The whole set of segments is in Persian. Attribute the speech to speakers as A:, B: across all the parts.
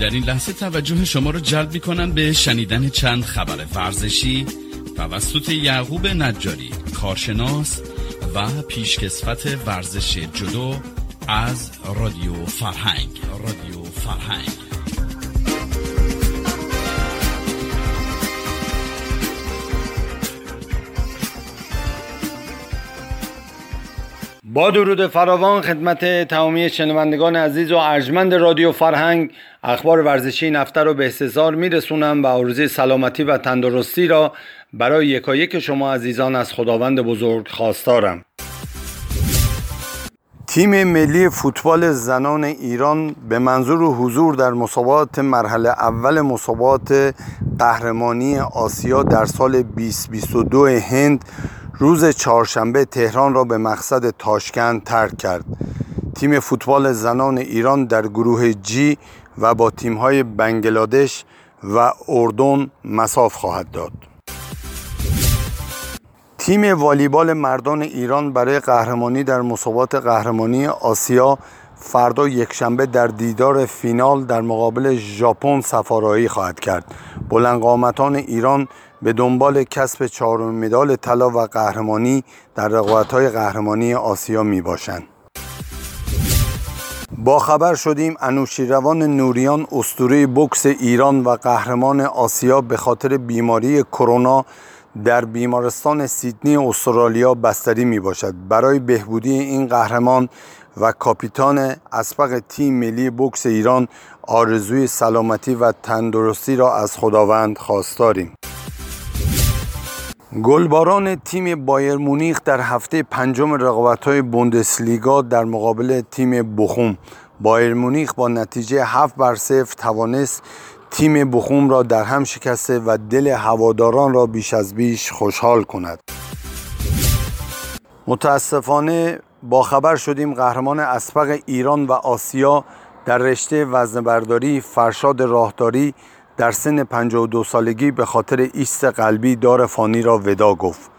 A: در این لحظه توجه شما را جلب می کنم به شنیدن چند خبر ورزشی توسط یعقوب نجاری کارشناس و پیشکسوت ورزش جدو از رادیو فرهنگ. رادیو فرهنگ.
B: با درود فراوان خدمت تمامی شنوندگان عزیز و ارجمند رادیو فرهنگ اخبار ورزشی نفته رو به استظهار میرسونم و آرزوی سلامتی و تندرستی را برای یکایک شما عزیزان از خداوند بزرگ خواستارم. تیم ملی فوتبال زنان ایران به منظور حضور در مسابقات مرحله اول مسابقات قهرمانی آسیا در سال 2022 هند روز چهارشنبه تهران را به مقصد تاشکند ترک کرد. تیم فوتبال زنان ایران در گروه جی و با تیم‌های بنگلادش و اردن مساف خواهد داد. تیم والیبال مردان ایران برای قهرمانی در مسابقات قهرمانی آسیا فردا یکشنبه در دیدار فینال در مقابل ژاپن سفارایی خواهد کرد. بلندقامتان ایران به دنبال کسب چهارم مدال طلا و قهرمانی در رقابت‌های قهرمانی آسیا می باشند. با خبر شدیم انوشیروان نوریان اسطوره بکس ایران و قهرمان آسیا به خاطر بیماری کرونا در بیمارستان سیدنی استرالیا بستری می باشد برای بهبودی این قهرمان و کاپیتان اسبق تیم ملی بکس ایران آرزوی سلامتی و تندرستی را از خداوند خواستاریم گلباران تیم بایر مونیخ در هفته پنجم رقابت‌های بوندسلیگا در مقابل تیم بخوم. بایر مونیخ با نتیجه 7 بر 0 توانست تیم بخوم را در هم شکسته و دل هواداران را بیش از بیش خوشحال کند. متاسفانه با خبر شدیم قهرمان اسبق ایران و آسیا در رشته وزنبرداری فرشاد راهداری در سن 52 سالگی به خاطر ایست قلبی دار فانی را ودا گفت.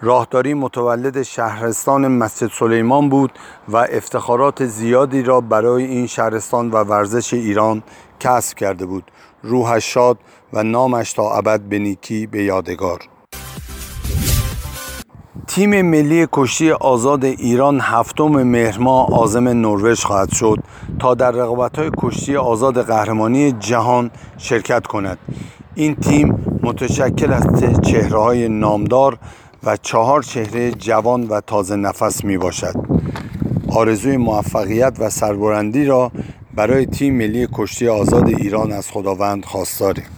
B: راهداری متولد شهرستان مسجد سلیمان بود و افتخارات زیادی را برای این شهرستان و ورزش ایران کسب کرده بود. روحش شاد و نامش تا ابد به نیکی به یادگار. تیم ملی کشتی آزاد ایران هفتم مهرما آزم نروژ خواهد شد تا در رقابت‌های کشتی آزاد قهرمانی جهان شرکت کند. این تیم متشکل از چهره‌های نامدار و چهار چهره جوان و تازه نفس می باشد آرزوی موفقیت و سربلندی را برای تیم ملی کشتی آزاد ایران از خداوند خواستاریم.